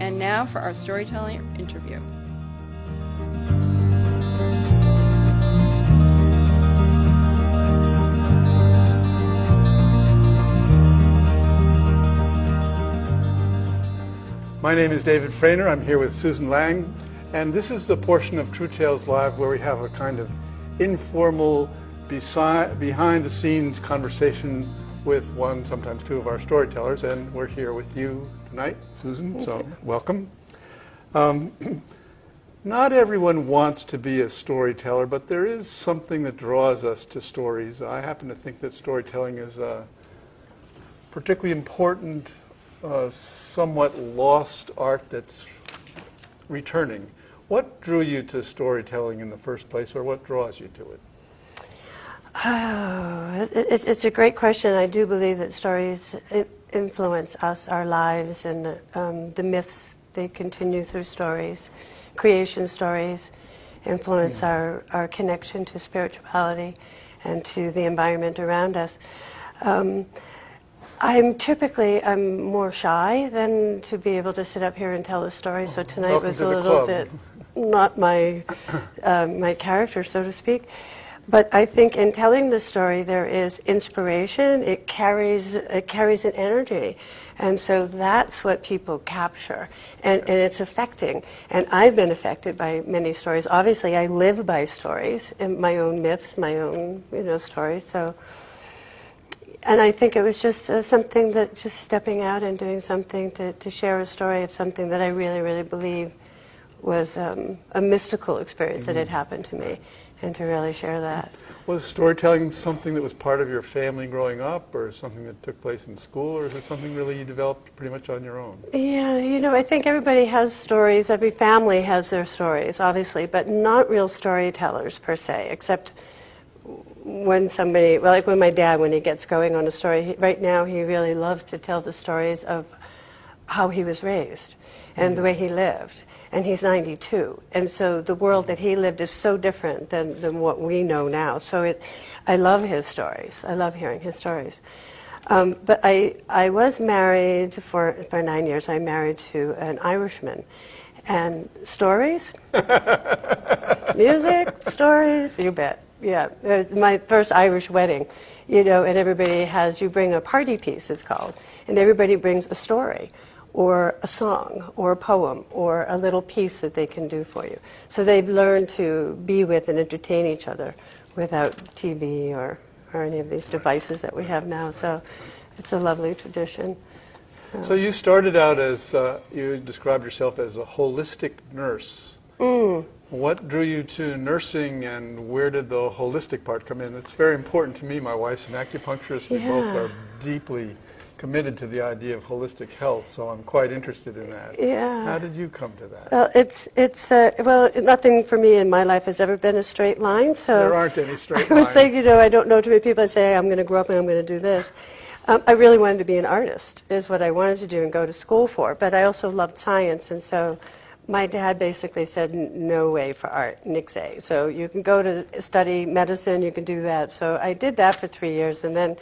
And now for our storytelling interview. My name is David Frainer. I'm here with Susan Lang, and this is the portion of True Tales Live where we have a kind of informal, behind the scenes conversation with one, sometimes two of our storytellers, and we're here with you tonight, Susan, so welcome. Um, not everyone wants to be a storyteller, but there is something that draws us to stories. I happen to think that storytelling is a particularly important uh, somewhat lost art that's returning. What drew you to storytelling in the first place, or what draws you to it? Oh, it's, it's a great question. I do believe that stories influence us, our lives, and um, the myths they continue through stories, creation stories, influence mm. our, our connection to spirituality and to the environment around us. Um, I'm typically I'm more shy than to be able to sit up here and tell a story. So tonight Welcome was to a little club. bit not my um, my character, so to speak. But I think in telling the story, there is inspiration. It carries it carries an energy, and so that's what people capture, and, and it's affecting. And I've been affected by many stories. Obviously, I live by stories and my own myths, my own you know stories. So and I think it was just uh, something that just stepping out and doing something to, to share a story of something that I really, really believe was um, a mystical experience mm-hmm. that had mm-hmm. happened to me, and to really share that. Was storytelling something that was part of your family growing up, or something that took place in school, or is it something really you developed pretty much on your own? Yeah, you know, I think everybody has stories. Every family has their stories, obviously, but not real storytellers per se, except when somebody, well, like when my dad, when he gets going on a story, he, right now he really loves to tell the stories of how he was raised and the mm-hmm. way he lived. And he's 92. And so the world that he lived is so different than, than what we know now. So it, I love his stories. I love hearing his stories. Um, but I, I was married for, for nine years. I married to an Irishman. And stories, music, stories, you bet yeah, it was my first Irish wedding, you know, and everybody has, you bring a party piece, it's called, and everybody brings a story or a song or a poem or a little piece that they can do for you. So they've learned to be with and entertain each other without TV or, or any of these devices that we have now. So it's a lovely tradition. So you started out as, uh, you described yourself as a holistic nurse. Mm. What drew you to nursing and where did the holistic part come in? It's very important to me. My wife's an acupuncturist. We yeah. both are deeply committed to the idea of holistic health, so I'm quite interested in that. Yeah. How did you come to that? Well, it's it's uh, well, nothing for me in my life has ever been a straight line. So there aren't any straight lines. I would say, you know, I don't know too many people. I say I'm going to grow up and I'm going to do this. Um, I really wanted to be an artist, is what I wanted to do and go to school for. But I also loved science, and so my dad basically said, no way for art, nixay. So you can go to study medicine, you can do that. So I did that for three years, and then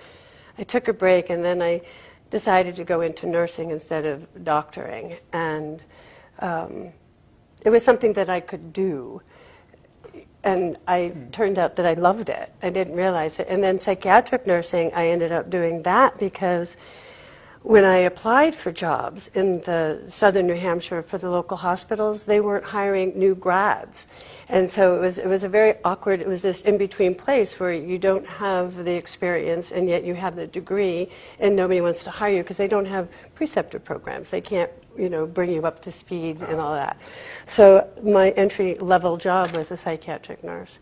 I took a break, and then I decided to go into nursing instead of doctoring. And um, it was something that I could do. And I hmm. turned out that I loved it. I didn't realize it. And then psychiatric nursing, I ended up doing that because when I applied for jobs in the southern New Hampshire for the local hospitals, they weren't hiring new grads. And so it was, it was a very awkward, it was this in between place where you don't have the experience and yet you have the degree and nobody wants to hire you because they don't have preceptor programs. They can't, you know, bring you up to speed and all that. So my entry level job was a psychiatric nurse.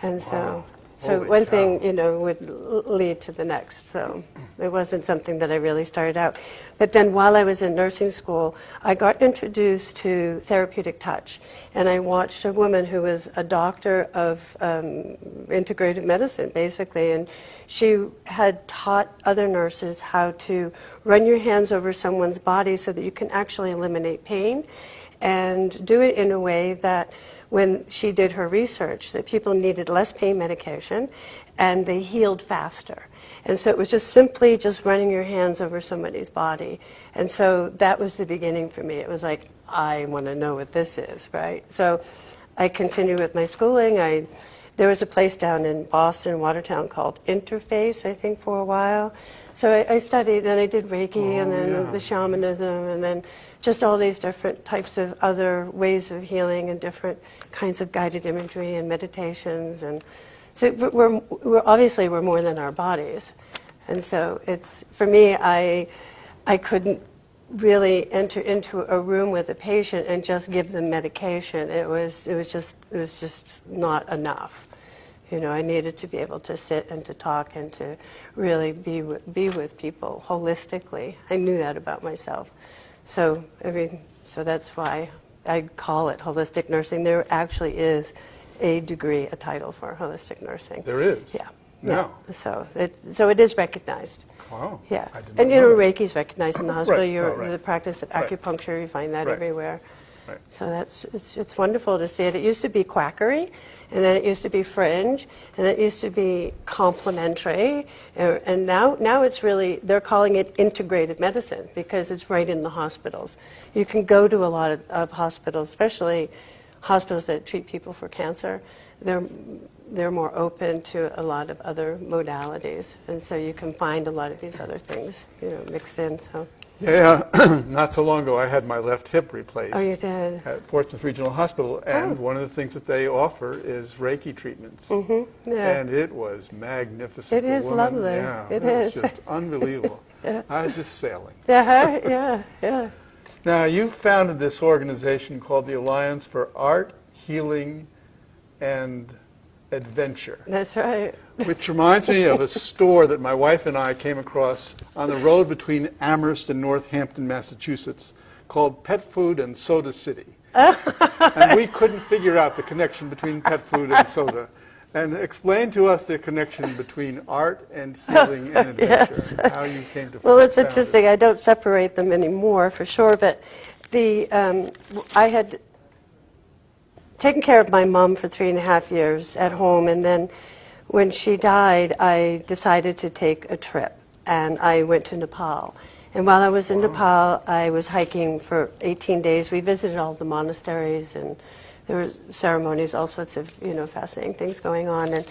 And. Wow. So Holy one cow. thing, you know, would lead to the next. So it wasn't something that I really started out. But then while I was in nursing school, I got introduced to therapeutic touch. And I watched a woman who was a doctor of um, integrative medicine, basically. And she had taught other nurses how to run your hands over someone's body so that you can actually eliminate pain and do it in a way that when she did her research that people needed less pain medication and they healed faster. And so it was just simply just running your hands over somebody's body. And so that was the beginning for me. It was like, I want to know what this is, right? So I continued with my schooling. I, there was a place down in Boston, Watertown, called Interface, I think, for a while. So I, I studied, then I did Reiki, oh, and then yeah. the shamanism, and then just all these different types of other ways of healing and different kinds of guided imagery and meditations. And so we're, we're obviously we're more than our bodies. And so it's, for me, I, I couldn't really enter into a room with a patient and just give them medication. It was, it was just, it was just not enough. You know, I needed to be able to sit and to talk and to really be with, be with people holistically. I knew that about myself. So every, so that's why I call it holistic nursing. There actually is a degree, a title for holistic nursing. There is? Yeah. Now? Yeah. So it, so it is recognized. Wow. Yeah. I And you know. Reiki is recognized in the hospital. Right, You're, oh, right. The practice of Right. acupuncture, you find that Right. everywhere. Right. So that's it's, it's wonderful to see it. It used to be quackery, and then it used to be fringe, and it used to be complementary, and, and now now it's really they're calling it integrated medicine because it's right in the hospitals. You can go to a lot of, of hospitals, especially hospitals that treat people for cancer. They're they're more open to a lot of other modalities, and so you can find a lot of these other things, you know, mixed in. So, Yeah, not so long ago, I had my left hip replaced. oh, you did. At Portsmouth Regional Hospital, and Oh. one of the things that they offer is Reiki treatments. Mm-hmm. Yeah. And it was magnificent. It The is woman- lovely. Yeah, It was just unbelievable. I was just sailing. Yeah, yeah, yeah. Now, you founded this organization called the Alliance for Art, Healing, and Adventure, That's right. which reminds me of a store that my wife and I came across on the road between Amherst and Northampton, Massachusetts, called Pet Food and Soda City. and we couldn't figure out the connection between pet food and soda. And explain to us the connection between art and healing and adventure, and how you came to Well, it's found it. interesting. I don't separate them anymore, for sure. But the um, I had taken care of my mom for three and a half years at home, and then when she died, I decided to take a trip, and I went to Nepal. And while I was in Nepal, I was hiking for 18 days. We visited all the monasteries, and there were ceremonies, all sorts of you know fascinating things going on. And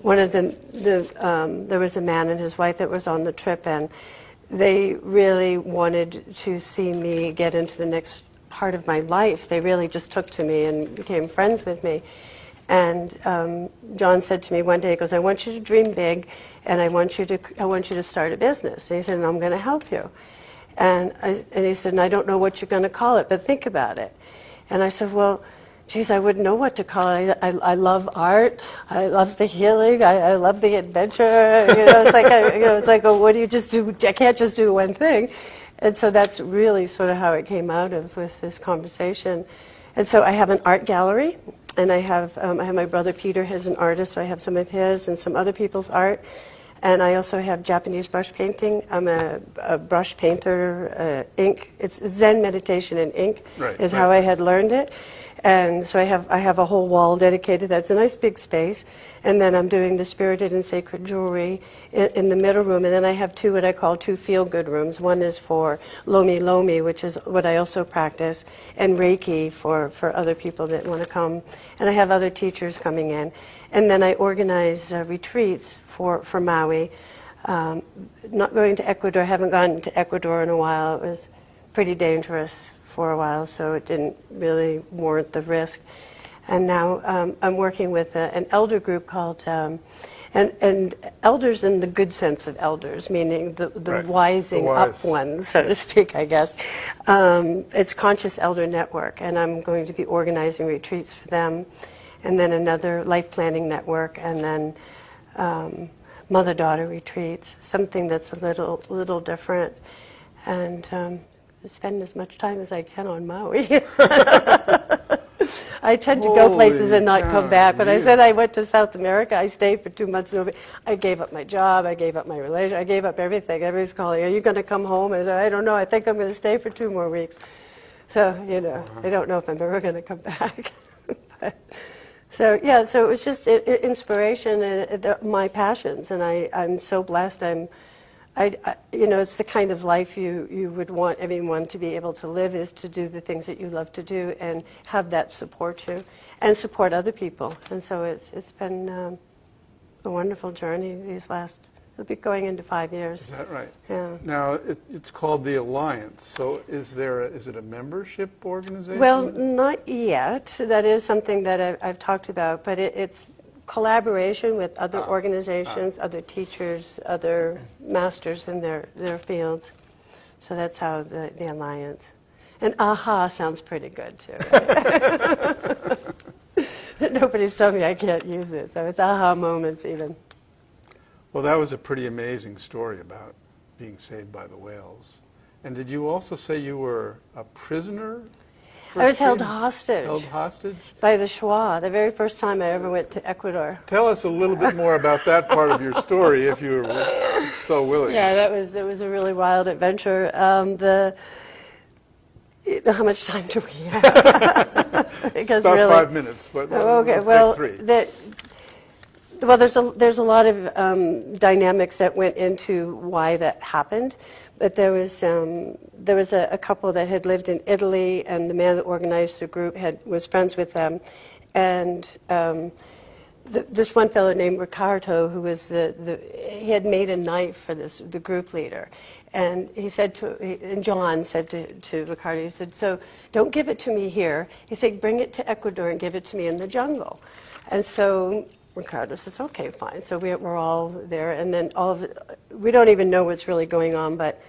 one of the, the um, there was a man and his wife that was on the trip, and they really wanted to see me get into the next part of my life. They really just took to me and became friends with me. And um, John said to me one day, he goes, "I want you to dream big, and I want you to, I want you to start a business." And he said, "And I'm going to help you." And, I, and he said, "And I don't know what you're going to call it, but think about it." And I said, "Well, geez, I wouldn't know what to call it. I, I love art. I love the healing. I, I love the adventure. You know, it's like, I, you know, it's like, oh, what do you just do? I can't just do one thing." And so that's really sort of how it came out of with this conversation. And so I have an art gallery, and I have um, I have my brother Peter, he's an artist, so I have some of his and some other people's art. And I also have Japanese brush painting. I'm a, a brush painter, uh, ink. It's Zen meditation in ink Right, is right. how I had learned it. And so I have, I have a whole wall dedicated. That's a nice big space. And then I'm doing the spirited and sacred jewelry in, in the middle room. And then I have two what I call two feel good rooms. One is for Lomi Lomi, which is what I also practice, and Reiki for, for other people that want to come. And I have other teachers coming in. And then I organize uh, retreats for, for Maui. Um, not going to Ecuador, I haven't gone to Ecuador in a while. It was pretty dangerous for a while, so it didn't really warrant the risk. And now um, I'm working with a, an elder group called, um, and, and elders in the good sense of elders, meaning the, the Right. wising The up wise. ones, so to speak, I guess. Um, it's Conscious Elder Network, and I'm going to be organizing retreats for them, and then another life planning network, and then um, mother daughter retreats, something that's a little, little different, and um, spend as much time as I can on Maui. I tend to go places and not come back. When I said I went to South America, I stayed for two months. I gave up my job. I gave up my relation. I gave up everything. Everybody's calling, "Are you going to come home?" I said, "I don't know. I think I'm going to stay for two more weeks." So you know, Uh-huh. I don't know if I'm ever going to come back. but, So yeah, so it was just inspiration and uh, my passions, and I, I'm so blessed. I'm, I, I- you know, it's the kind of life you, you would want everyone to be able to live is to do the things that you love to do and have that support you and support other people. And so it's it's been um, a wonderful journey these last. It'll be going into five years. Is that right? Yeah. Now, it, it's called the Alliance. So is there, a, is it a membership organization? Well, not yet. That is something that I've, I've talked about, but it, it's collaboration with other ah, organizations, ah. other teachers, other masters in their, their fields. So that's how the, the alliance. And aha sounds pretty good too. Nobody's told me I can't use it, so it's aha moments even. Well, that was a pretty amazing story about being saved by the whales. And did you also say you were a prisoner? I was held hostage Held hostage? by the Shuar the very first time I ever went to Ecuador. Tell us a little bit more about that part of your story, if you're so willing. Yeah, that was it was a really wild adventure. Um, the you how much time do we have? because About really, five minutes, but okay. Well, three. that, well, there's a there's a lot of um, dynamics that went into why that happened, but there was um, there was a, a couple that had lived in Italy, and the man that organized the group had was friends with them, and. Um, th this one fellow named Ricardo, who was the, the he had made a knife for this the group leader, and he said to and John said to, to Ricardo, he said, "So don't give it to me here." He said, "Bring it to Ecuador and give it to me in the jungle," and so Ricardo says, "Okay, fine." So we, we're all there, and then all of it, we don't even know what's really going on, but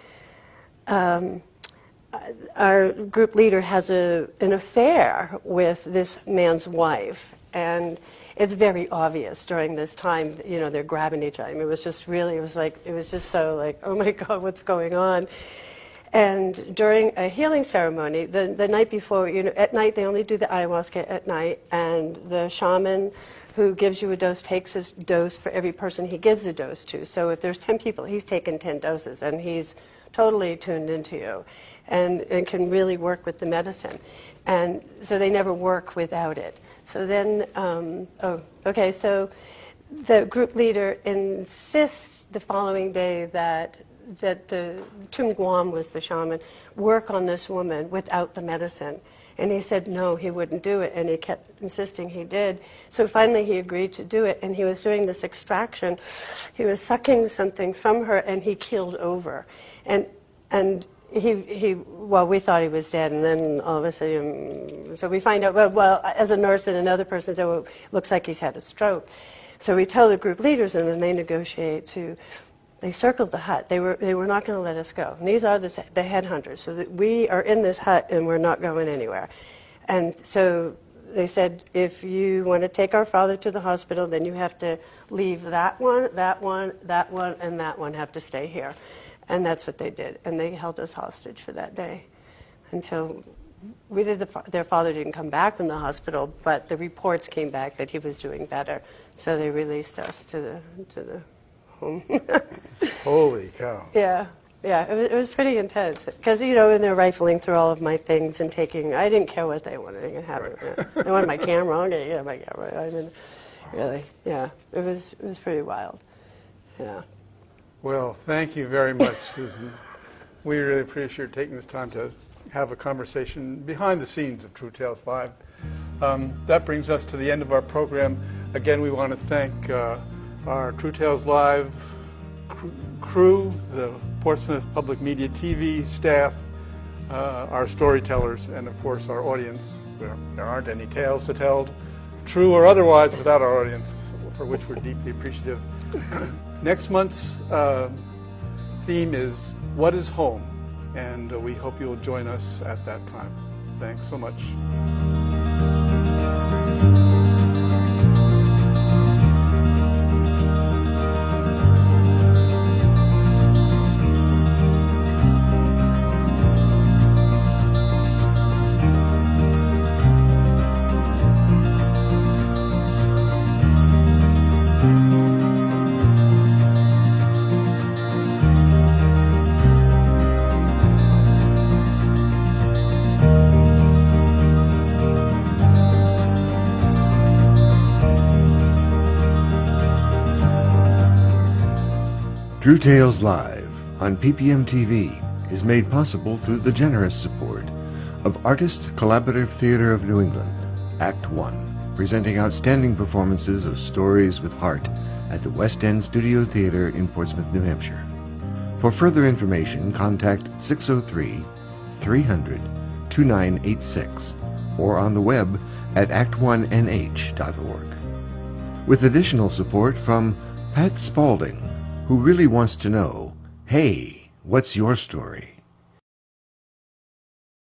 um, our group leader has a, an affair with this man's wife, and it's very obvious during this time. You know, they're grabbing each other. I mean, it was just really, it was like, it was just so like, oh my God, what's going on? And during a healing ceremony, the, the night before, you know, at night they only do the ayahuasca at night, and the shaman who gives you a dose takes a dose for every person he gives a dose to. So if there's 10 people, he's taken 10 doses, and he's totally tuned into you and, and can really work with the medicine. And so they never work without it. So then, um, oh, okay, so the group leader insists the following day that that the Tum Guam was the shaman work on this woman without the medicine. And he said no, he wouldn't do it, and he kept insisting he did. So finally, he agreed to do it, and he was doing this extraction. He was sucking something from her, and he keeled over, and and he he well, we thought he was dead, and then all of a sudden, so we find out. Well, well as a nurse and another person said, well, looks like he's had a stroke. So we tell the group leaders, and then they negotiate to. They circled the hut. They were they were not going to let us go. And these are the the headhunters. So that we are in this hut and we're not going anywhere. And so they said, if you want to take our father to the hospital, then you have to leave that one, that one, that one, and that one have to stay here. And that's what they did. And they held us hostage for that day until we did the, their father didn't come back from the hospital, but the reports came back that he was doing better. So they released us to the, to the home. Holy cow. Yeah, yeah, it was, it was pretty intense because you know, and they're rifling through all of my things and taking. I didn't care what they wanted. They could have it. They wanted my camera. Okay, yeah, my camera. I didn't really. Yeah, it was it was pretty wild. Yeah. Well, thank you very much, Susan. We really appreciate taking this time to have a conversation behind the scenes of True Tales Live. Um, that brings us to the end of our program. Again, we want to thank uh, our True Tales Live crew, the Portsmouth Public Media TV staff, uh, our storytellers, and of course our audience. There, aren't any tales to tell, true or otherwise, without our audience, for which we're deeply appreciative. Next month's uh, theme is What is Home? And uh, we hope you'll join us at that time. Thanks so much. True Tales Live on PPM TV is made possible through the generous support of Artists Collaborative Theater of New England, Act One, presenting outstanding performances of stories with heart at the West End Studio Theater in Portsmouth, New Hampshire. For further information, contact 603 300 2986 or on the web at act1nh.org. With additional support from Pat Spaulding, who really wants to know hey, what's your story?